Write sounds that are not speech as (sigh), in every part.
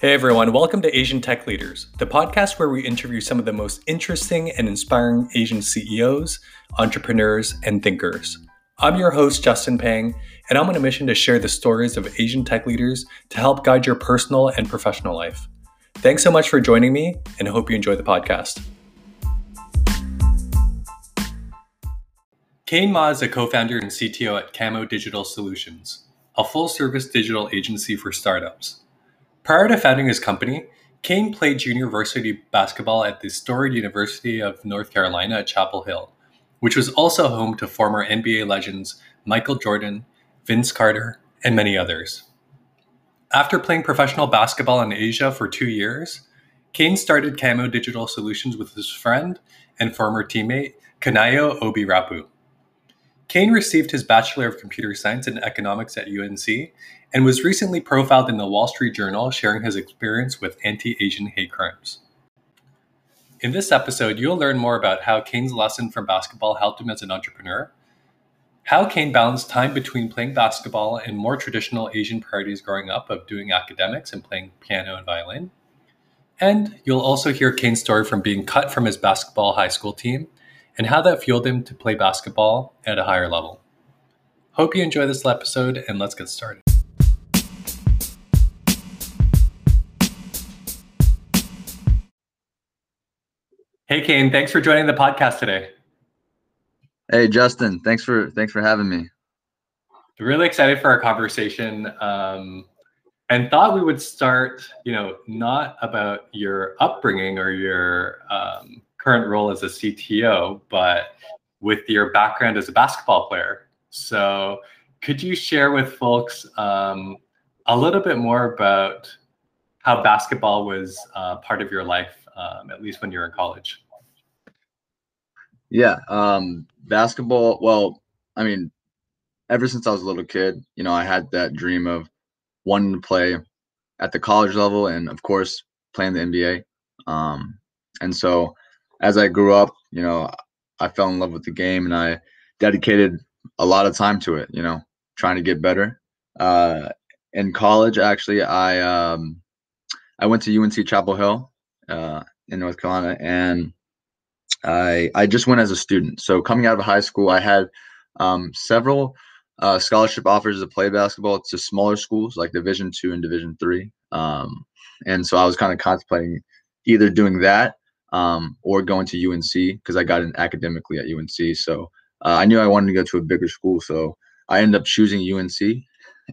Hey everyone, welcome to Asian Tech Leaders, the podcast where we interview some of the most interesting and inspiring Asian CEOs, entrepreneurs, and thinkers. I'm your host, Justin Pang, and I'm on a mission to share the stories of Asian tech leaders to help guide your personal and professional life. Thanks so much for joining me, and hope you enjoy the podcast. Kane Ma is a co founder and CTO at Camo Digital Solutions, a full service digital agency for startups. Prior to founding his company, Kane played junior varsity basketball at the storied University of North Carolina at Chapel Hill which was also home to former NBA legends Michael Jordan, Vince Carter, and many others. After playing professional basketball in Asia for two years, Kane started Camo Digital Solutions with his friend and former teammate Kanayo Obirapu. Kane received his Bachelor of Computer Science in Economics at UNC and was recently profiled in the Wall Street Journal sharing his experience with anti Asian hate crimes. In this episode, you'll learn more about how Kane's lesson from basketball helped him as an entrepreneur, how Kane balanced time between playing basketball and more traditional Asian priorities growing up of doing academics and playing piano and violin. And you'll also hear Kane's story from being cut from his basketball high school team and how that fueled him to play basketball at a higher level. Hope you enjoy this episode and let's get started. Hey, Kane, thanks for joining the podcast today. Hey, Justin, thanks for thanks for having me. Really excited for our conversation, um, and thought we would start, you know, not about your upbringing or your um, current role as a CTO, but with your background as a basketball player. So, could you share with folks um, a little bit more about how basketball was uh, part of your life um, at least when you're in college? Yeah, um, basketball. Well, I mean, ever since I was a little kid, you know, I had that dream of wanting to play at the college level, and of course, playing the NBA. Um, and so, as I grew up, you know, I fell in love with the game, and I dedicated a lot of time to it. You know, trying to get better. Uh, in college, actually, I um, I went to UNC Chapel Hill, uh, in North Carolina, and I I just went as a student. So coming out of high school, I had um, several uh, scholarship offers to play basketball to smaller schools like Division two and Division three, um, and so I was kind of contemplating either doing that um, or going to UNC because I got in academically at UNC. So uh, I knew I wanted to go to a bigger school, so I ended up choosing UNC.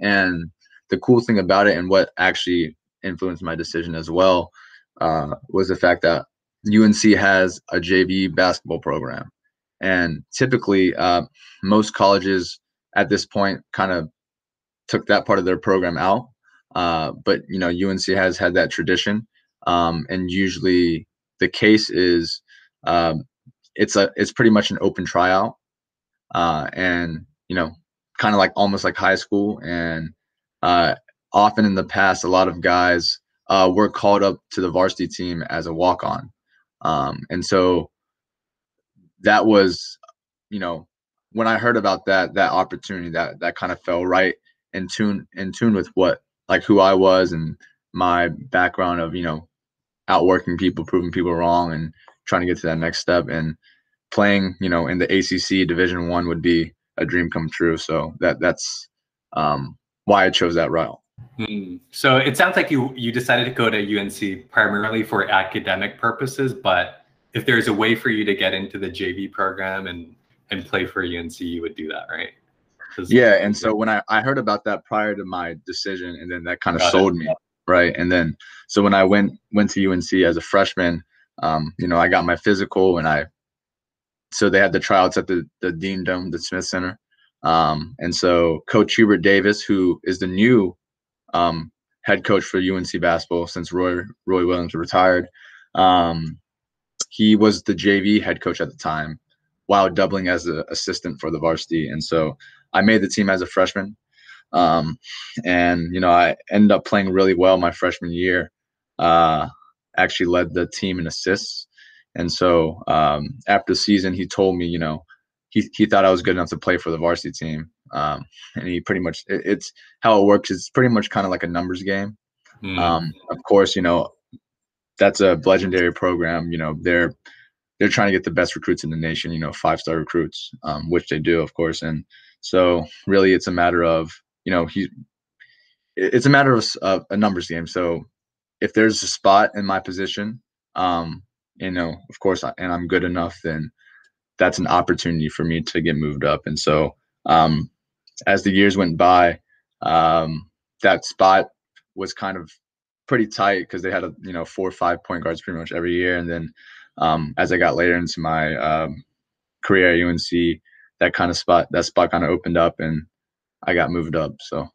And the cool thing about it, and what actually influenced my decision as well, uh, was the fact that UNC has a JV basketball program. And typically, uh, most colleges at this point kind of took that part of their program out. Uh, but, you know, UNC has had that tradition. Um, and usually the case is um, it's a it's pretty much an open tryout. Uh, and, you know, kind of like almost like high school. And uh, often in the past, a lot of guys uh, were called up to the varsity team as a walk on. Um, and so that was, you know, when I heard about that, that opportunity, that, that kind of fell right in tune, in tune with what, like who I was and my background of, you know, outworking people, proving people wrong and trying to get to that next step and playing, you know, in the ACC division one would be a dream come true. So that that's, um, why I chose that route. Hmm. So it sounds like you you decided to go to UNC primarily for academic purposes, but if there's a way for you to get into the JV program and and play for UNC, you would do that, right? Yeah, and so when I, I heard about that prior to my decision, and then that kind of sold it. me, right? And then so when I went went to UNC as a freshman, um, you know, I got my physical, and I so they had the tryouts at the the Dean Dome, the Smith Center, um, and so Coach Hubert Davis, who is the new um, head coach for UNC basketball since Roy Roy Williams retired. Um, he was the JV head coach at the time, while doubling as an assistant for the varsity. And so I made the team as a freshman, um, and you know I ended up playing really well my freshman year. Uh, actually led the team in assists. And so um, after the season, he told me, you know, he, he thought I was good enough to play for the varsity team. Um, and he pretty much it, it's how it works. It's pretty much kind of like a numbers game. Mm. Um, of course, you know that's a legendary program. You know they're they're trying to get the best recruits in the nation. You know, five star recruits, um, which they do, of course. And so, really, it's a matter of you know he. It's a matter of uh, a numbers game. So, if there's a spot in my position, um, you know, of course, and I'm good enough, then that's an opportunity for me to get moved up. And so, um, as the years went by, um, that spot was kind of pretty tight because they had a you know four or five point guards pretty much every year, and then um, as I got later into my um, career at UNC, that kind of spot that spot kind of opened up, and I got moved up. So,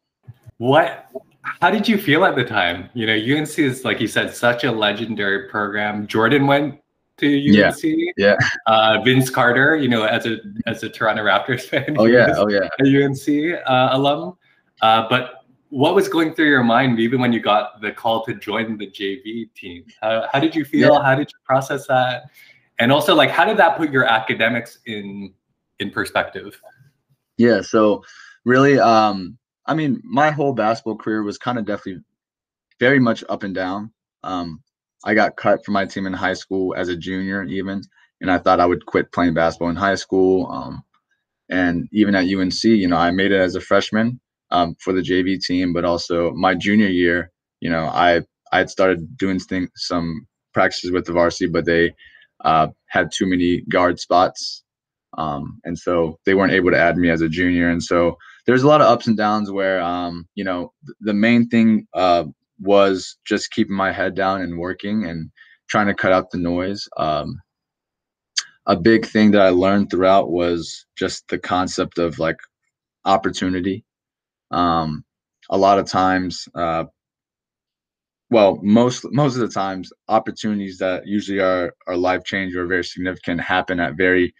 what? How did you feel at the time? You know, UNC is like you said, such a legendary program. Jordan went to UNC. Yeah. yeah. Uh, Vince Carter, you know, as a as a Toronto Raptors fan. Oh yeah. Oh yeah. A UNC uh, alum. Uh, but what was going through your mind even when you got the call to join the JV team? How, how did you feel? Yeah. How did you process that? And also, like, how did that put your academics in in perspective? Yeah. So really, um, I mean, my whole basketball career was kind of definitely very much up and down. Um, I got cut from my team in high school as a junior, even, and I thought I would quit playing basketball in high school. Um, and even at UNC, you know, I made it as a freshman um, for the JV team, but also my junior year, you know, I I had started doing some practices with the varsity, but they uh, had too many guard spots, um, and so they weren't able to add me as a junior. And so there's a lot of ups and downs where, um, you know, the main thing uh, was just keeping my head down and working and trying to cut out the noise. Um, a big thing that I learned throughout was just the concept of like opportunity. Um, a lot of times, uh, well, most most of the times, opportunities that usually are are life changing or very significant happen at very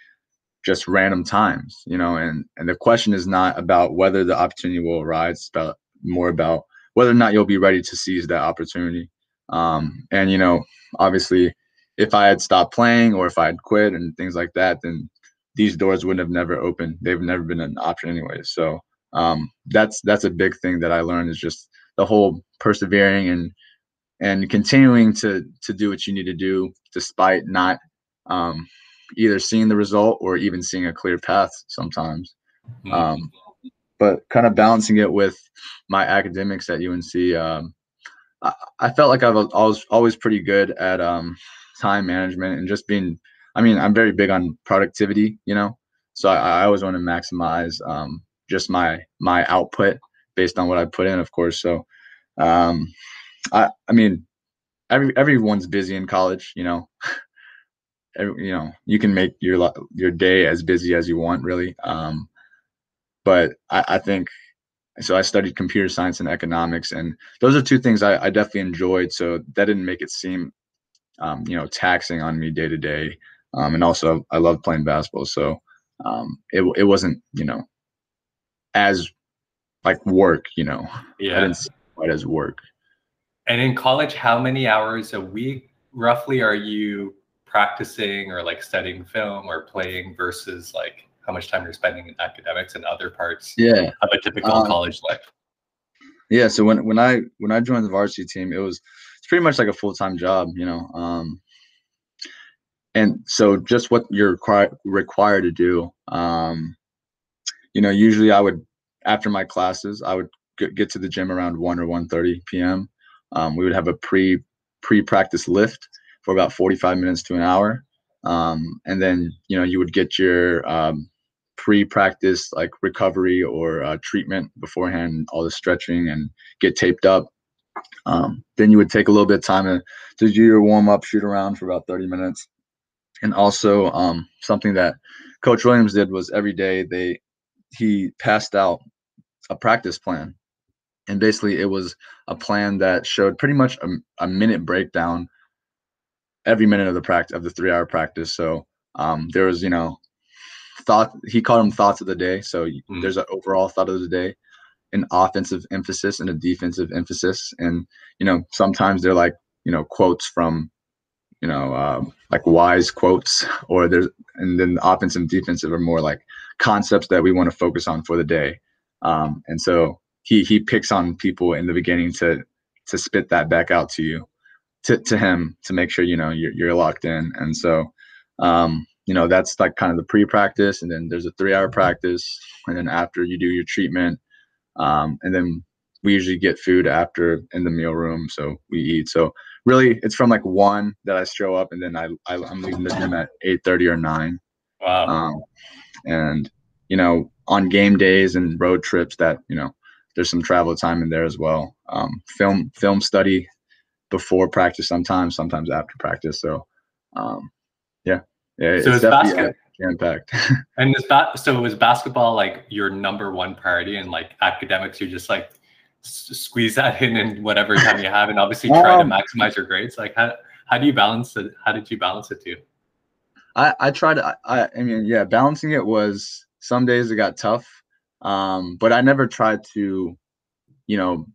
just random times, you know. And and the question is not about whether the opportunity will arise; it's about more about whether or not you'll be ready to seize that opportunity. Um, and you know, obviously, if I had stopped playing or if I had quit and things like that, then these doors wouldn't have never opened. They've never been an option anyway. So um, that's that's a big thing that I learned is just the whole persevering and and continuing to to do what you need to do despite not um, either seeing the result or even seeing a clear path sometimes. Mm-hmm. Um, but kind of balancing it with my academics at UNC, um, I, I, felt like I was always always pretty good at um, time management and just being. I mean, I'm very big on productivity, you know, so I, I always want to maximize um, just my my output based on what I put in, of course. So, um, I I mean, every everyone's busy in college, you know. (laughs) Every, you know, you can make your your day as busy as you want, really. Um, but I, I think so. I studied computer science and economics, and those are two things I, I definitely enjoyed. So that didn't make it seem, um, you know, taxing on me day to day. Um, and also, I love playing basketball, so um, it it wasn't you know as like work, you know. Yeah. I didn't see quite as work. And in college, how many hours a week roughly are you practicing or like studying film or playing versus like how much time you're spending in academics and other parts yeah. of a typical um, college life? Yeah, so when when I when I joined the varsity team, it was it's pretty much like a full time job, you know. Um, and so just what you're required required to do, um, you know, usually I would after my classes, I would get to the gym around 1 or 1:30 p.m. Um, we would have a pre pre practice lift for about 45 minutes to an hour, um, and then you know you would get your um, pre practice like recovery or uh, treatment beforehand, all the stretching and get taped up. Um, then you would take a little bit of time to, to do your warm up, shoot around for about 30 minutes, and also um, something that Coach Williams did was every day they he passed out a practice plan and basically it was a plan that showed pretty much a, a minute breakdown every minute of the practice of the three hour practice so um, there was you know thought he called them thoughts of the day so mm. there's an overall thought of the day an offensive emphasis and a defensive emphasis and you know sometimes they're like you know quotes from you know um, like wise quotes (laughs) or there's and then the offensive and defensive are more like concepts that we want to focus on for the day. Um, and so he he picks on people in the beginning to to spit that back out to you to, to him to make sure you know you're, you're locked in and so um, you know that's like kind of the pre-practice and then there's a three hour practice and then after you do your treatment um, and then we usually get food after in the meal room so we eat. So really it's from like one that i show up and then i, I am leaving the gym at 8 30 or 9 wow. Um, and you know on game days and road trips that you know there's some travel time in there as well. Um, film film study before practice sometimes sometimes after practice. So um, yeah yeah so it's, basketball impact. (laughs) And is that so was basketball like your number one priority and like academics you're just like squeeze that in in whatever time you have and obviously try um, to maximize your grades? Like how, how do you balance it how did you balance it too i i tried to i i mean yeah balancing it was some days it got tough um but i never tried to you know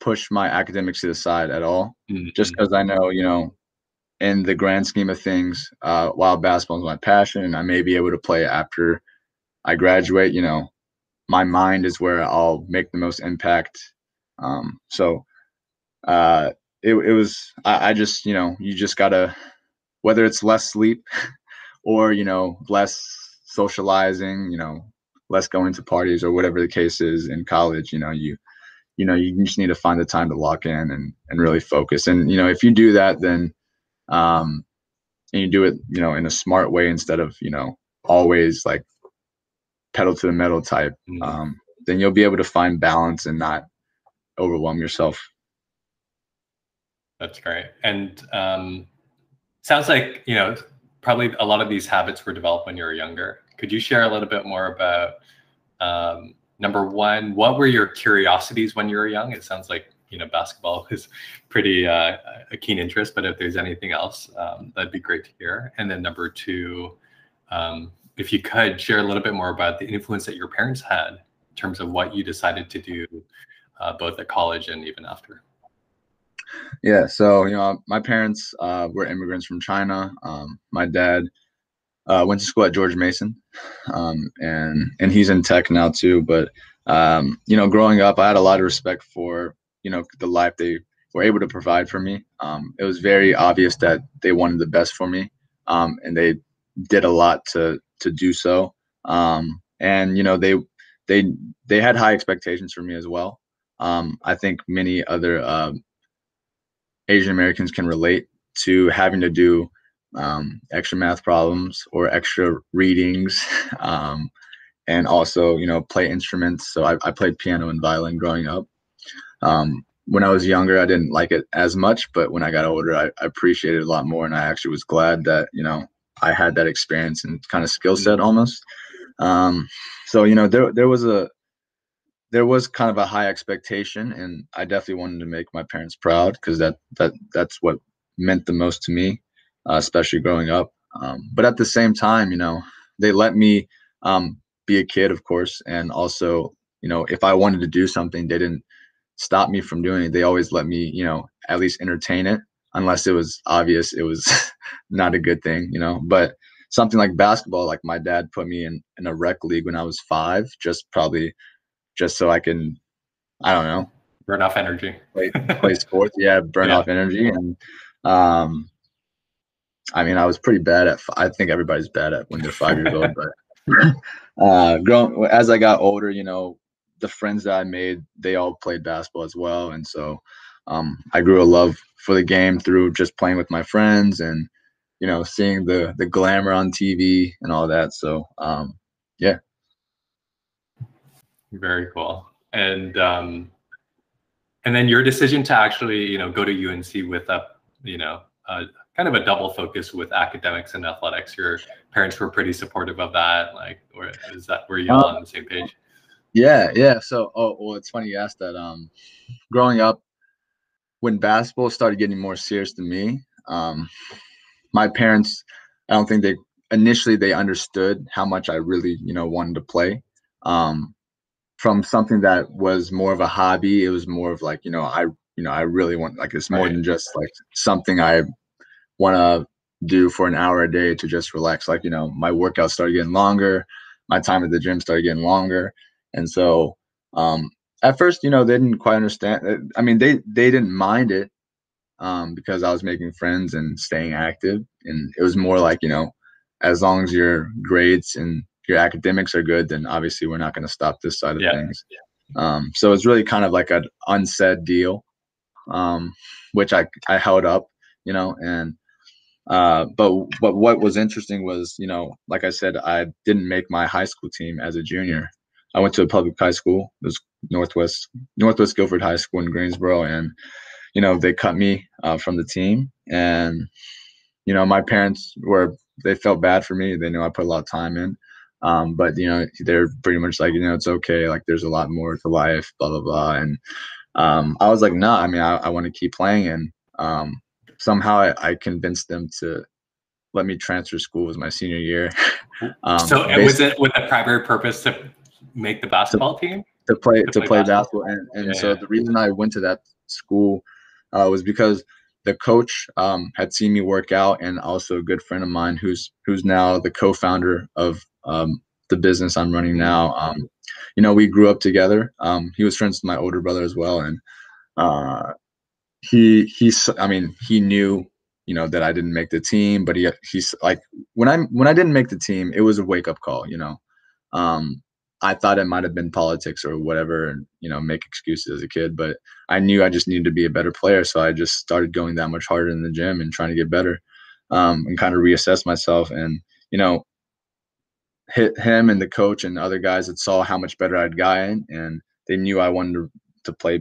push my academics to the side at all. Mm-hmm. just because i know you know in the grand scheme of things uh while basketball is my passion and i may be able to play after i graduate you know my mind is where i'll make the most impact um, so uh, it, it was, I, I just, you know, you just gotta, whether it's less sleep (laughs) or, you know, less socializing, you know, less going to parties or whatever the case is in college, you know, you, you know, you just need to find the time to lock in and, and really focus. And, you know, if you do that, then, um, and you do it, you know, in a smart way instead of, you know, always like pedal to the metal type, mm-hmm. um, then you'll be able to find balance and not overwhelm yourself. That's great. And um, sounds like, you know, probably a lot of these habits were developed when you were younger. Could you share a little bit more about um, number one, what were your curiosities when you were young? It sounds like, you know, basketball is pretty uh, a keen interest, but if there's anything else, um, that'd be great to hear. And then number two, um, if you could share a little bit more about the influence that your parents had in terms of what you decided to do uh, both at college and even after? Yeah, so you know, my parents uh, were immigrants from China. Um, my dad uh, went to school at George Mason, um, and and he's in tech now too. But um, you know, growing up, I had a lot of respect for you know the life they were able to provide for me. Um, it was very obvious that they wanted the best for me, um, and they did a lot to to do so. Um, and you know, they they they had high expectations for me as well. Um, I think many other um, Asian Americans can relate to having to do um, extra math problems or extra readings, (laughs) and also you know play instruments. So I, I played piano and violin growing up. Um, when I was younger, I didn't like it as much, but when I got older, I, I appreciated it a lot more, and I actually was glad that you know I had that experience and kind of skill set almost. Um, so you know there there was a there was kind of a high expectation and i definitely wanted to make my parents proud because that that that's what meant the most to me uh, especially growing up um, but at the same time you know they let me um, be a kid of course and also you know if i wanted to do something they didn't stop me from doing it they always let me you know at least entertain it unless it was obvious it was (laughs) not a good thing you know but something like basketball like my dad put me in in a rec league when i was five just probably just so I can, I don't know, burn off energy, play, (laughs) play sports. Yeah, burn yeah. off energy. And um, I mean, I was pretty bad at. I think everybody's bad at when they're five years old, but (laughs) uh, growing as I got older, you know, the friends that I made, they all played basketball as well, and so um, I grew a love for the game through just playing with my friends and you know seeing the the glamour on TV and all that. So um, yeah, very cool. And um, and then your decision to actually, you know, go to UNC with a, you know, a, kind of a double focus with academics and athletics. Your parents were pretty supportive of that. Like, or is that were you all on the same page? Yeah, yeah. So, oh, well, it's funny you asked that. Um, growing up, when basketball started getting more serious to me, um, my parents, I don't think they initially they understood how much I really, you know, wanted to play. Um, from something that was more of a hobby it was more of like you know i you know i really want like it's more right. than just like something i want to do for an hour a day to just relax like you know my workouts started getting longer my time at the gym started getting longer and so um at first, you know, they didn't quite understand. Uh, I mean, they they didn't mind it um, because I was making friends and staying active, and it was more like you know, as long as your grades and your academics are good, then obviously we're not going to stop this side of yeah. things. Um, so it's really kind of like an unsaid deal, um, which I I held up, you know, and uh, but but what was interesting was, you know, like I said, I didn't make my high school team as a junior. I went to a public high school. It was Northwest Northwest Guilford High School in Greensboro, and you know they cut me uh, from the team. And you know my parents were they felt bad for me. They knew I put a lot of time in, um, but you know they're pretty much like you know it's okay. Like there's a lot more to life, blah blah blah. And um, I was like, no, nah, I mean I, I want to keep playing, and um, somehow I, I convinced them to let me transfer schools my senior year. (laughs) um, so it was it with the primary purpose to make the basketball to, team? To play to, to play, play, basketball, basketball. and, and yeah. so the reason I went to that school uh, was because the coach um, had seen me work out, and also a good friend of mine who's who's now the co-founder of um, the business I'm running now. Um, you know, we grew up together. Um, he was friends with my older brother as well, and uh, he he's I mean he knew you know that I didn't make the team, but he he's like when I when I didn't make the team, it was a wake up call. You know, um, I thought it might have been politics or whatever, and you know make excuses as a kid, but I knew I just needed to be a better player, so I just started going that much harder in the gym and trying to get better, um, and kind of reassess myself. And you know, hit him and the coach and other guys that saw how much better I'd gotten, and they knew I wanted to, to play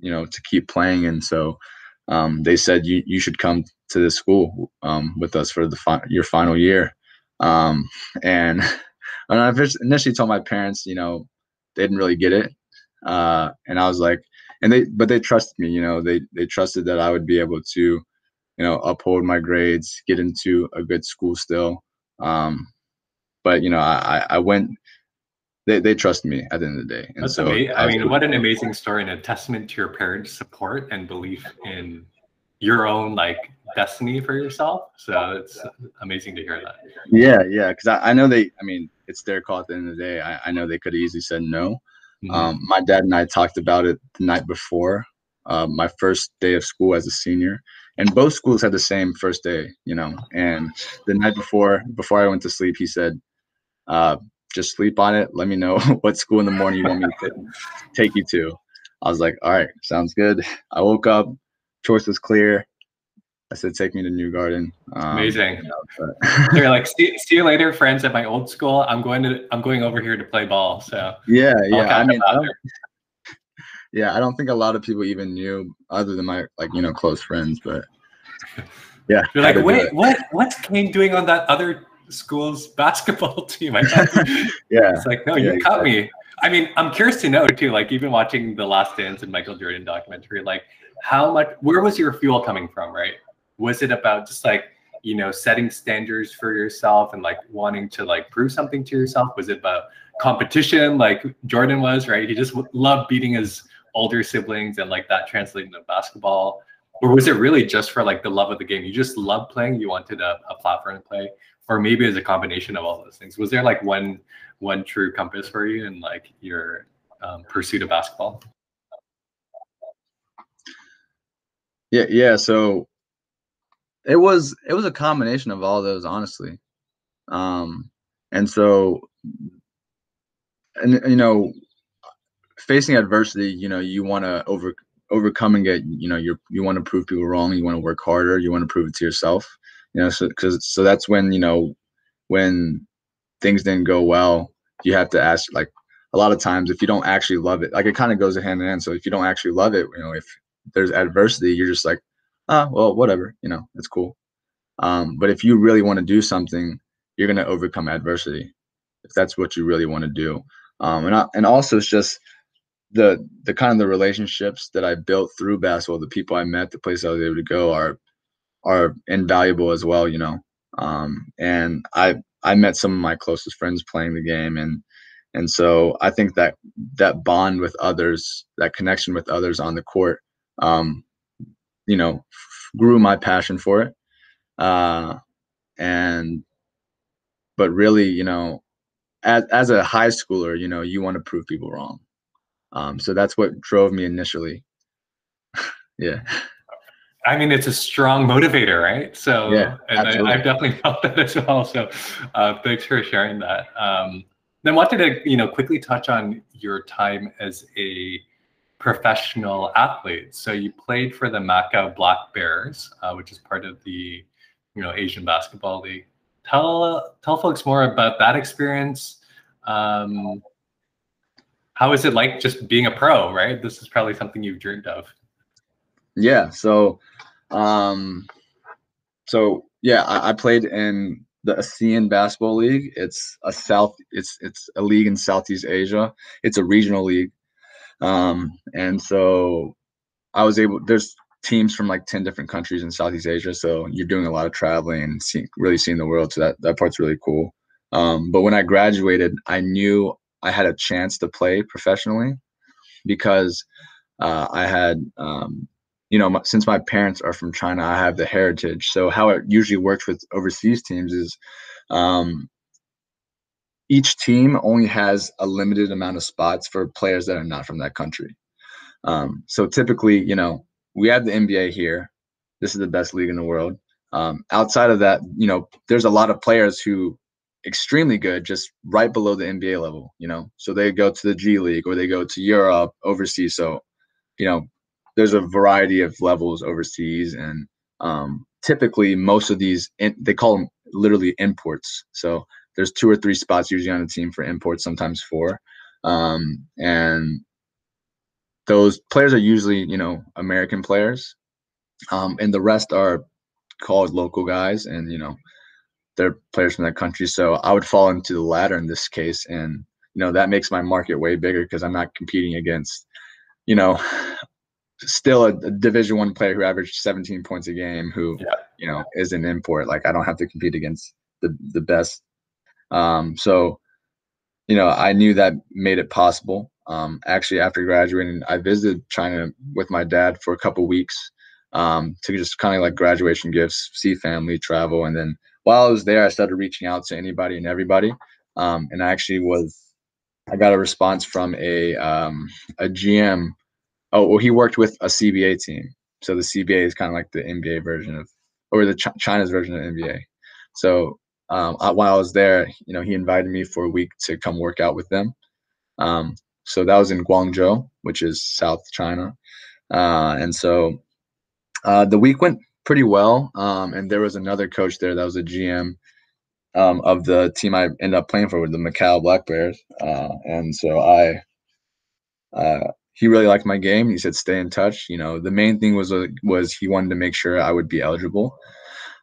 you know to keep playing and so um, they said you you should come to this school um, with us for the fi- your final year um, and (laughs) when I initially told my parents you know they didn't really get it uh, and I was like and they but they trusted me you know they they trusted that I would be able to you know uphold my grades get into a good school still um, but you know I I went they, they trust me at the end of the day. And That's so amazing. I, I mean, what an amazing story and a testament to your parents' support and belief in your own like destiny for yourself. So it's amazing to hear that. Yeah, yeah. Cause I, I know they, I mean, it's their call at the end of the day. I, I know they could have easily said no. Mm-hmm. Um, my dad and I talked about it the night before uh, my first day of school as a senior. And both schools had the same first day, you know. And the night before, before I went to sleep, he said, uh, just sleep on it. Let me know (laughs) what school in the morning you want me to take you to. I was like, all right, sounds good. I woke up, choice was clear. I said, take me to New Garden. Um, Amazing. You know, (laughs) They're like, (laughs) see, see you later, friends at my old school. I'm going to, I'm going over here to play ball. So yeah, yeah. I mean, I (laughs) yeah, I don't think a lot of people even knew other than my like, you know, close friends, but yeah. You're like, wait, what, what's Kane doing on that other school's basketball team. I thought, yeah, it's like, no, you yeah, caught exactly. me. I mean, I'm curious to know too. Like, even watching the Last Dance and Michael Jordan documentary, like, how much? Where was your fuel coming from? Right? Was it about just like you know setting standards for yourself and like wanting to like prove something to yourself? Was it about competition, like Jordan was? Right? He just loved beating his older siblings and like that translating to basketball or was it really just for like the love of the game you just loved playing you wanted a, a platform to play or maybe as a combination of all those things was there like one one true compass for you in like your um, pursuit of basketball yeah yeah so it was it was a combination of all those honestly. Um and so and you know facing adversity you know you want to over overcome and get you know you you want to prove people wrong you want to work harder you want to prove it to yourself you know so because so that's when you know when things didn't go well you have to ask like a lot of times if you don't actually love it like it kind of goes hand in hand so if you don't actually love it you know if there's adversity you're just like ah well whatever you know it's cool um, but if you really want to do something you're going to overcome adversity if that's what you really want to do um, and I, and also it's just the the kind of the relationships that I built through basketball, the people I met, the place I was able to go are are invaluable as well, you know. Um, and I I met some of my closest friends playing the game, and and so I think that that bond with others, that connection with others on the court, um, you know, grew my passion for it. Uh, and but really, you know, as as a high schooler, you know, you want to prove people wrong. Um, so that's what drove me initially. (laughs) yeah. I mean, it's a strong motivator, right? So, yeah, and I, have definitely (laughs) felt that as well. So, uh, thanks for sharing that. Um, then, wanted to you know quickly touch on your time as a professional athlete. So, you played for the Macau Black Bears, uh, which is part of the you know ASEAN Basketball League. Tell tell folks more about that experience. Um, how is it like just being a pro? Right, this is probably something you've dreamed of. Yeah. So um, so yeah, I, I played in the ASEAN Basketball League. It's a South. It's it's a league in Southeast Asia. It's a regional league, um, and so I was able. There's teams from like ten different countries in Southeast Asia, so you're doing a lot of traveling and really seeing the world. So that that part's really cool. Um, but when I graduated, I knew I had a chance to play professionally because uh, I had um, you know, my, since my parents are from China, I have the heritage. So how it usually works with overseas teams is um, each team only has a limited amount of spots for players that are not from that country. Um, so typically, you know, we have the NBA here. This is the best league in the world. Um, outside of that, you know, there's a lot of players who extremely good, just right below the NBA level. You know, so they go to the G League or they go to Europe, overseas. So, you know, there's a variety of levels overseas, and um, typically most of these they call them literally imports. So there's two or three spots usually on a team for imports, sometimes four, um, and those players are usually you know American players, um, and the rest are called local guys, and you know they're players from that country. So I would fall into the latter in this case, and you know that makes my market way bigger because I'm not competing against you know still a, a division one player who averaged 17 points a game who yeah. you know is an import like i don't have to compete against the the best um so you know i knew that made it possible um actually after graduating i visited china with my dad for a couple weeks um to just kind of like graduation gifts see family travel and then while i was there i started reaching out to anybody and everybody um and i actually was i got a response from a um a gm Oh, well, he worked with a CBA team. So the CBA is kind of like the NBA version of, or the Ch- China's version of NBA. So um, while I was there, you know, he invited me for a week to come work out with them. Um, so that was in Guangzhou, which is South China. Uh, and so uh, the week went pretty well. Um, and there was another coach there that was a GM um, of the team I ended up playing for with the Macau Black Bears. Uh, and so I uh, he really liked my game. He said stay in touch. You know, the main thing was uh, was he wanted to make sure I would be eligible.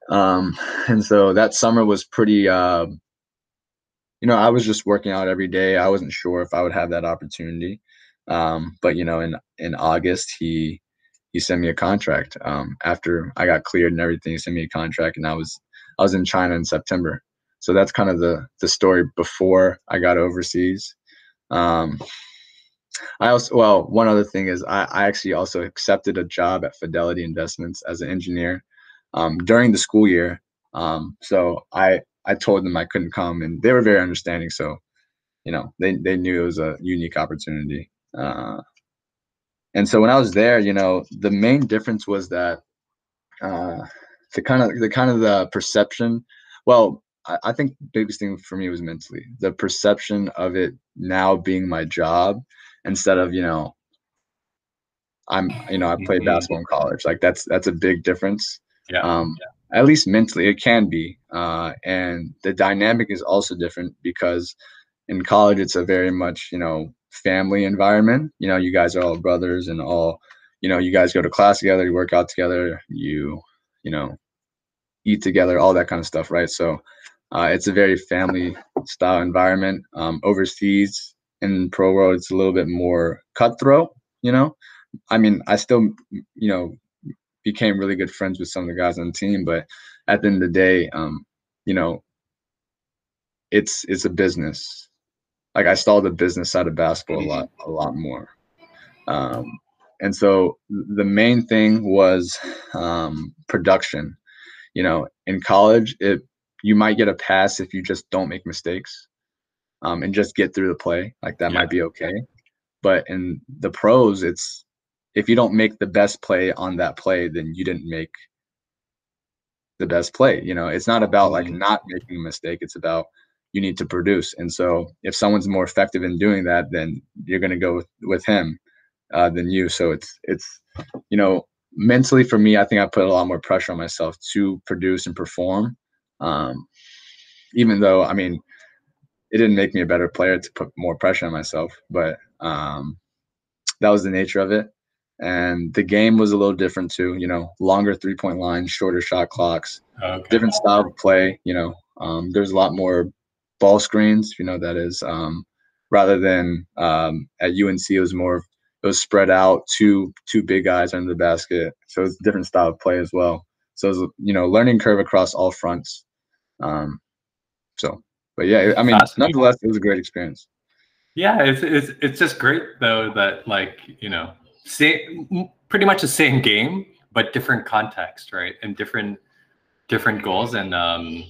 Um, (laughs) and so that summer was pretty. Uh, you know, I was just working out every day. I wasn't sure if I would have that opportunity. Um, but you know, in in August, he he sent me a contract. Um, after I got cleared and everything, he sent me a contract, and I was I was in China in September. So that's kind of the the story before I got overseas. Um, I also well, one other thing is I, I actually also accepted a job at Fidelity Investments as an engineer um, during the school year. Um, so I I told them I couldn't come, and they were very understanding. So you know they they knew it was a unique opportunity. Uh, and so when I was there, you know, the main difference was that uh, the kind of the kind of the perception. Well, I, I think biggest thing for me was mentally the perception of it now being my job instead of you know i'm you know i played mm-hmm. basketball in college like that's that's a big difference yeah, um yeah. at least mentally it can be uh and the dynamic is also different because in college it's a very much you know family environment. You know you guys are all brothers and all you know you guys go to class together you work out together you you know eat together all that kind of stuff right? So uh, it's a very family style environment. Um, overseas in pro world it's a little bit more cutthroat you know? I mean i still you know became really good friends with some of the guys on the team but at the end of the day um you know it's it's a business like i saw the business side of basketball a lot a lot more um and so the main thing was um production you know in college it you might get a pass if you just don't make mistakes um, and just get through the play. Like that yeah. might be okay. but in the pros, it's if you don't make the best play on that play, then you didn't make the best play. You know, it's not about like mm-hmm. not making a mistake. It's about you need to produce. And so if someone's more effective in doing that, then you're going to go with, with him uh, than you. So it's, it's, you know, mentally for me, I think I put a lot more pressure on myself to produce and perform. Um, even though, I mean, it didn't make me a better player to put more pressure on myself, but um, that was the nature of it. And the game was a little different too, you know, longer three point lines, shorter shot clocks, okay. different style of play. You know, um, there's a lot more ball screens, you know, that is, um, rather than um, at UNC, it was more, it was spread out, two two big guys under the basket. So it's a different style of play as well. So it was, you know, learning curve across all fronts. Um, so, but yeah, I mean, nonetheless, it was a great experience. Yeah, it's it's it's just great though that like you know, same pretty much the same game but different context, right, and different different goals and um,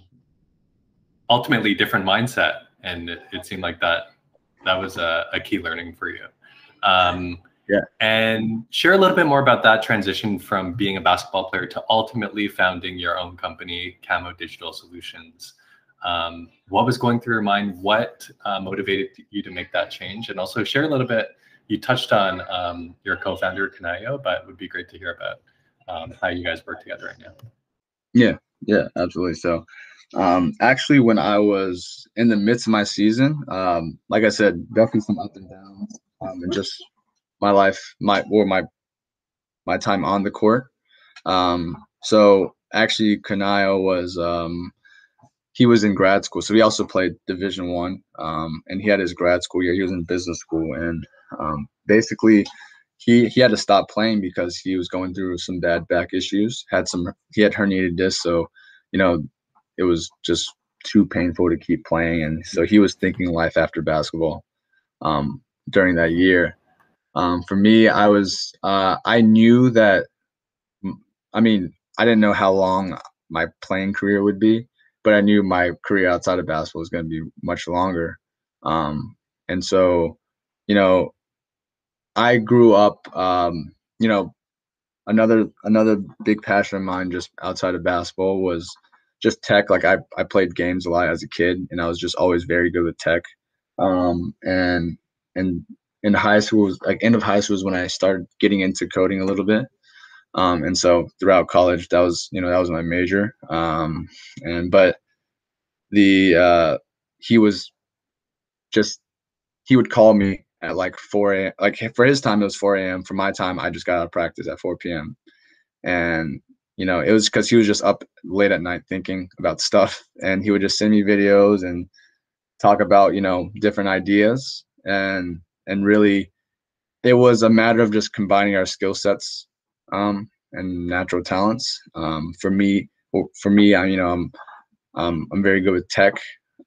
ultimately different mindset. And it, it, seemed like that that was a, a key learning for you. Um, yeah. And share a little bit more about that transition from being a basketball player to ultimately founding your own company, Camo Digital Solutions. Um, what was going through your mind? What uh, motivated you to make that change? And also share a little bit. You touched on um, your co-founder Kanayo, but it would be great to hear about um, how you guys work together right now. Yeah, yeah, absolutely. So, um, actually, when I was in the midst of my season, um, like I said, definitely some up and downs, um, and just my life, my or my my time on the court. Um, so actually, Kanayo was um, he was in grad school, so he also played Division One, um, and he had his grad school year. He was in business school, and um, basically, he he had to stop playing because he was going through some bad back issues. Had some he had herniated disc, so you know it was just too painful to keep playing, and so he was thinking life after basketball um, during that year. Um, for me, I was uh, I knew that. I mean, I didn't know how long my playing career would be, but I knew my career outside of basketball was going to be much longer. Um, and so, you know, I grew up, um, you know, another another big passion of mine just outside of basketball was just tech. Like I, I played games a lot as a kid, and I was just always very good with tech. Um, and and in high school, was, like end of high school, was when I started getting into coding a little bit. Um, and so throughout college, that was you know that was my major. Um, and but the uh, he was just he would call me at like 4 a.m. Like for his time, it was 4 a.m. For my time, I just got out of practice at 4 p.m. And you know, it was because he was just up late at night thinking about stuff, (laughs) and he would just send me videos and talk about you know different ideas and and really it was a matter of just combining our skill sets um, and natural talents. Um, for me, for me, I you know I'm um, I'm very good with tech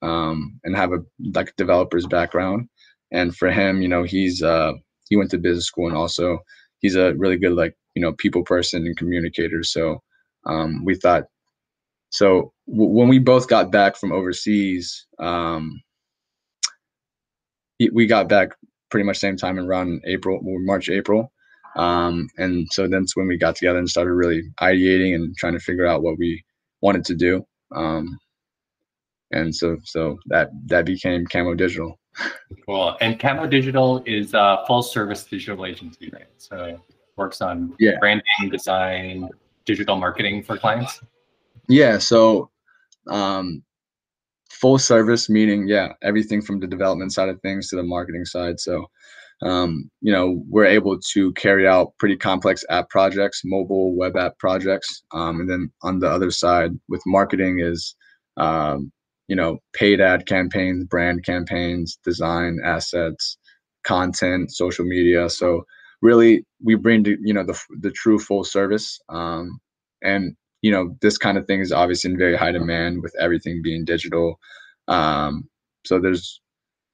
um, and have a like developer's background. And for him, you know, he's uh, he went to business school and also he's a really good like you know people person and communicator. So um, we thought so w- when we both got back from overseas, um, we got back pretty much same time around April, March, April. Um, and so that's when we got together and started really ideating and trying to figure out what we wanted to do. Um, and so so that that became Camo Digital. Cool. And Camo Digital is a full service digital agency, right? So works on yeah. branding, design, digital marketing for clients. Yeah. So um, full service meaning yeah everything from the development side of things to the marketing side. So um, you know, we're able to carry out pretty complex app projects, mobile web app projects. Um, and then on the other side with marketing is, um, you know, paid ad campaigns, brand campaigns, design assets, content, social media. So really we bring you know, the, the true full service. Um, and, you know, this kind of thing is obviously in very high demand with everything being digital. Um, so there's,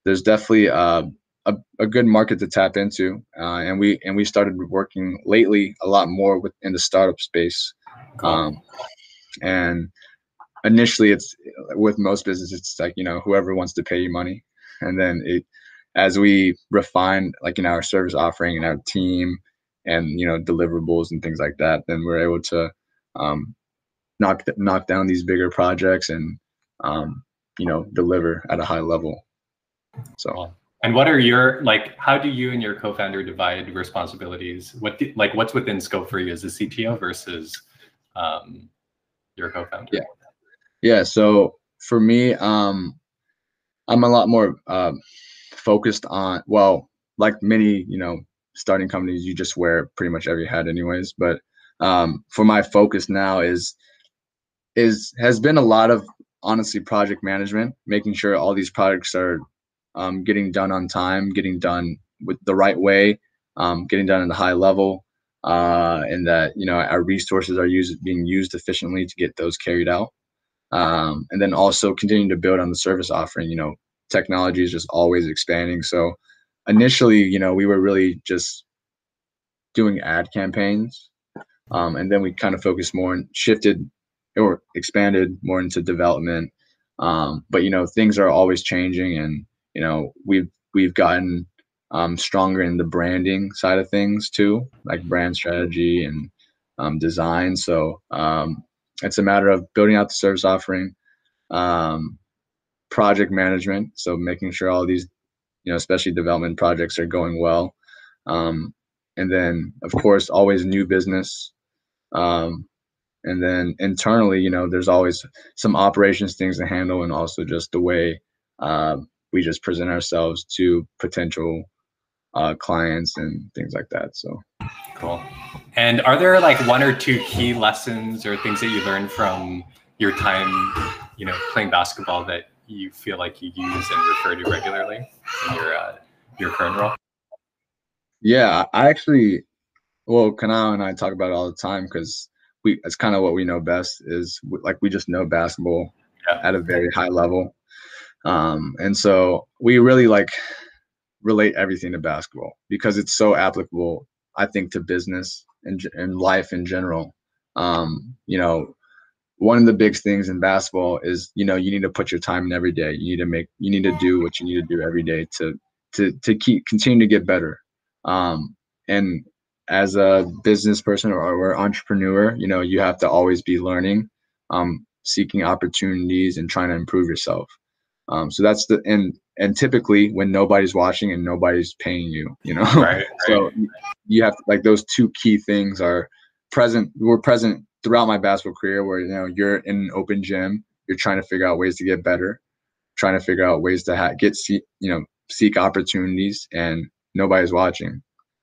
there's definitely, uh, a, a good market to tap into, uh, and we and we started working lately a lot more with in the startup space. Um, and initially, it's with most businesses, it's like you know whoever wants to pay you money, and then it as we refine like in our service offering and our team and you know deliverables and things like that, then we're able to um, knock knock down these bigger projects and um, you know deliver at a high level. So. And what are your like? How do you and your co-founder divide responsibilities? What do, like what's within scope for you as a CTO versus um, your co-founder? Yeah, yeah. So for me, um, I'm a lot more uh, focused on well, like many you know starting companies, you just wear pretty much every hat anyways. But um, for my focus now is is has been a lot of honestly project management, making sure all these products are um, getting done on time, getting done with the right way, um, getting done at a high level, uh, and that you know our resources are used being used efficiently to get those carried out. Um, and then also continuing to build on the service offering. You know, technology is just always expanding. So initially, you know, we were really just doing ad campaigns, um, and then we kind of focused more and shifted or expanded more into development. Um, but you know, things are always changing, and you know we've we've gotten um, stronger in the branding side of things too, like brand strategy and um, design. So um, it's a matter of building out the service offering, um, project management. So making sure all these, you know, especially development projects are going well. Um, and then, of course, always new business. Um, and then internally, you know, there's always some operations things to handle, and also just the way uh, we just present ourselves to potential uh, clients and things like that. So cool. And are there like one or two key lessons or things that you learned from your time, you know, playing basketball that you feel like you use and refer to regularly in your uh, your current role? Yeah, I actually, well, Kanao and I talk about it all the time because we it's kind of what we know best is like we just know basketball yeah. at a very high level um, and so we really like relate everything to basketball because it's so applicable, I think, to business and, and life in general. Um, you know, one of the big things in basketball is, you know, you need to put your time in every day. You need to make, you need to do what you need to do every day to, to, to keep, continue to get better. Um, and as a business person or, or entrepreneur, you know, you have to always be learning, um, seeking opportunities and trying to improve yourself. Um, so that's the and and typically when nobody's watching and nobody's paying you, you know. Right. so right. you have to, like those two key things are present. We're present throughout my basketball career, where you know you're in an open gym, you're trying to figure out ways to get better, trying to figure out ways to ha- get see, you know seek opportunities, and nobody's watching.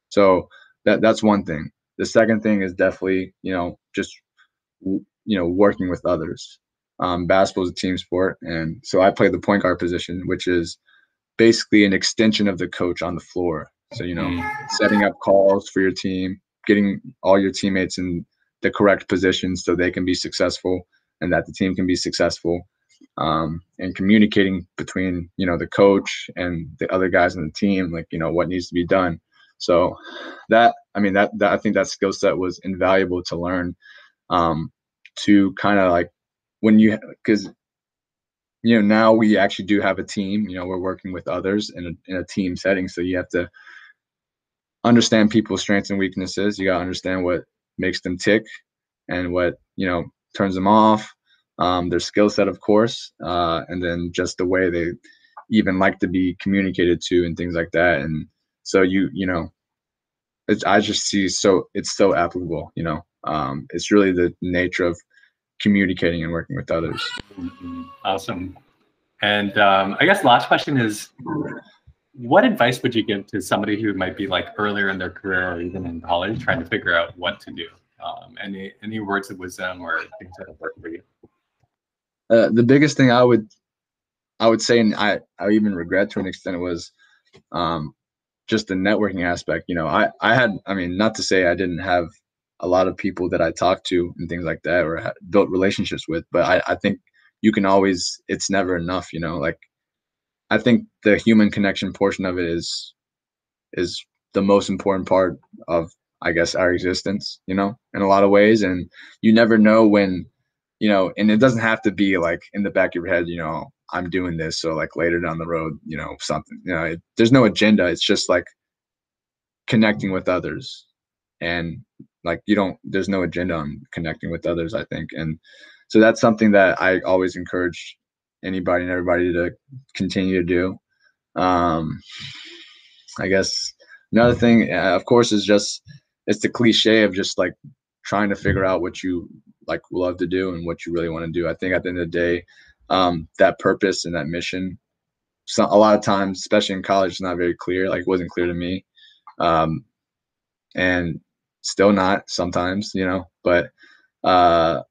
So that that's one thing. The second thing is definitely you know just you know working with others um, basketball is a team sport, and so I play the point guard position, which is basically an extension of the coach on the floor. So you know, mm. setting up calls for your team, getting all your teammates in the correct positions so they can be successful and that the team can be successful, um, and communicating between you know the coach and the other guys in the team, like you know what needs to be done. So that I mean that, that I think that skill set was invaluable to learn um, to kind of like when you because you know now we actually do have a team you know we're working with others in a, in a team setting so you have to understand people's strengths and weaknesses you got to understand what makes them tick and what you know turns them off um, their skill set of course uh, and then just the way they even like to be communicated to and things like that and so you you know i just see so it's so applicable you know um, it's really the nature of communicating and working with others. Awesome. And um, I guess last question is, what advice would you give to somebody who might be like earlier in their career or even in college trying to figure out what to do? Um, any any words of wisdom or things that have worked for you? Uh, the biggest thing I would I would say, and I I even regret to an extent, was um, just the networking aspect. You know, I I had I mean, not to say I didn't have a lot of people that I talked to and things like that or built relationships with. But I, I think you can always, it's never enough, you know, like I think the human connection portion of it is, is the most important part of, I guess, our existence, you know, in a lot of ways. And you never know when, you know, and it doesn't have to be like in the back of your head, you know, I'm doing this. So like later down the road, you know, something, you know, it, there's no agenda. It's just like connecting with others and like you don't there's no agenda on connecting with others i think. And so that's something that i always encourage anybody and everybody to continue to do. Um i guess another thing uh, of course is just it's the cliche of just like trying to figure out what you like love to do and what you really want to do. I think at the end of the day um that purpose and that mission so a lot of times especially in college it's not very clear like it wasn't clear to me. Um and still not sometimes, you know, but uh,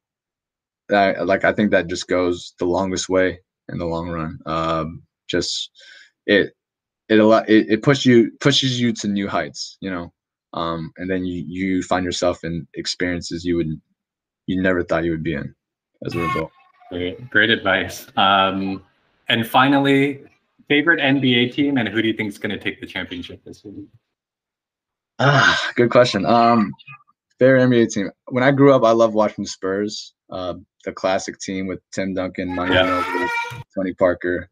I, like I think that just goes the longest way in the long run. Um, just it it a lot it, it pushes you pushes you to new heights, you know, um, and then you you find yourself in experiences you would you never thought you would be in as a result. Great, great advice. Um, and finally, favorite NBA team and who do you think is going to take the championship this year? Ah, good question. Um, favorite NBA team. When I grew up, I loved watching the Spurs, uh, the classic team with Tim Duncan, Manu yeah. Tony Parker.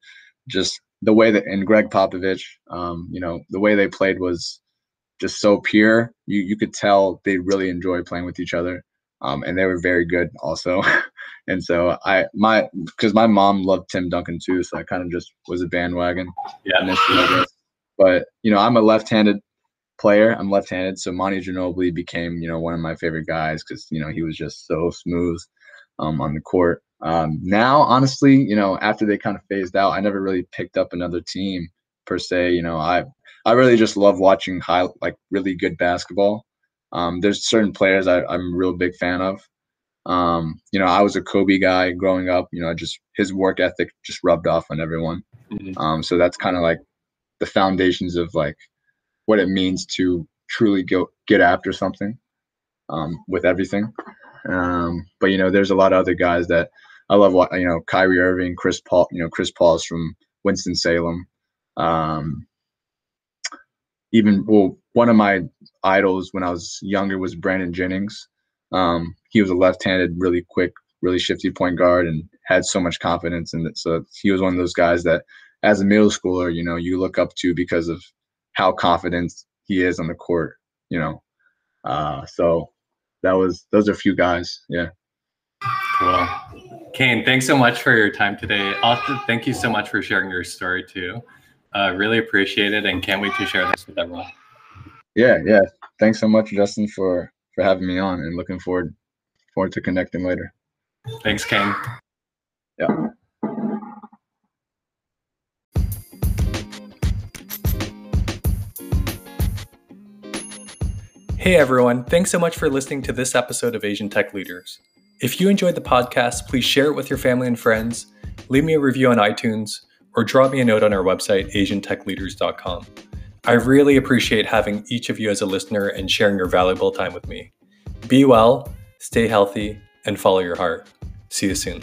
Just the way that and Gregg Popovich. Um, you know, the way they played was just so pure. You you could tell they really enjoyed playing with each other. Um, and they were very good also. (laughs) and so I my because my mom loved Tim Duncan too, so I kind of just was a bandwagon. Yeah. But you know, I'm a left-handed player. I'm left-handed, so Manu Ginobili became, you know, one of my favorite guys because you know he was just so smooth um, on the court. Um, now, honestly, you know, after they kind of phased out, I never really picked up another team per se. You know, I I really just love watching high, like really good basketball. Um, there's certain players I, I'm a real big fan of. Um, you know, I was a Kobe guy growing up. You know, just his work ethic just rubbed off on everyone. Mm-hmm. Um, so that's kind of like the foundations of like what it means to truly go get after something um, with everything. Um, but you know, there's a lot of other guys that I love. What you know, Kyrie Irving, Chris Paul. You know, Chris Paul's from Winston Salem. Um, even well, one of my idols when I was younger was Brandon Jennings. Um, he was a left-handed, really quick, really shifty point guard, and had so much confidence. And so he was one of those guys that, as a middle schooler, you know, you look up to because of how confident he is on the court, you know. Uh, so that was those are a few guys. Yeah. Cool. Kane, thanks so much for your time today. Also, thank you so much for sharing your story too. Uh, really appreciate it and can't wait to share this with everyone. Yeah, yeah. Thanks so much, Justin, for for having me on and looking forward forward to connecting later. Thanks, Kane. Yeah. Hey everyone, thanks so much for listening to this episode of Asian Tech Leaders. If you enjoyed the podcast, please share it with your family and friends, leave me a review on iTunes, or drop me a note on our website, asiantechleaders.com. I really appreciate having each of you as a listener and sharing your valuable time with me. Be well, stay healthy, and follow your heart. See you soon.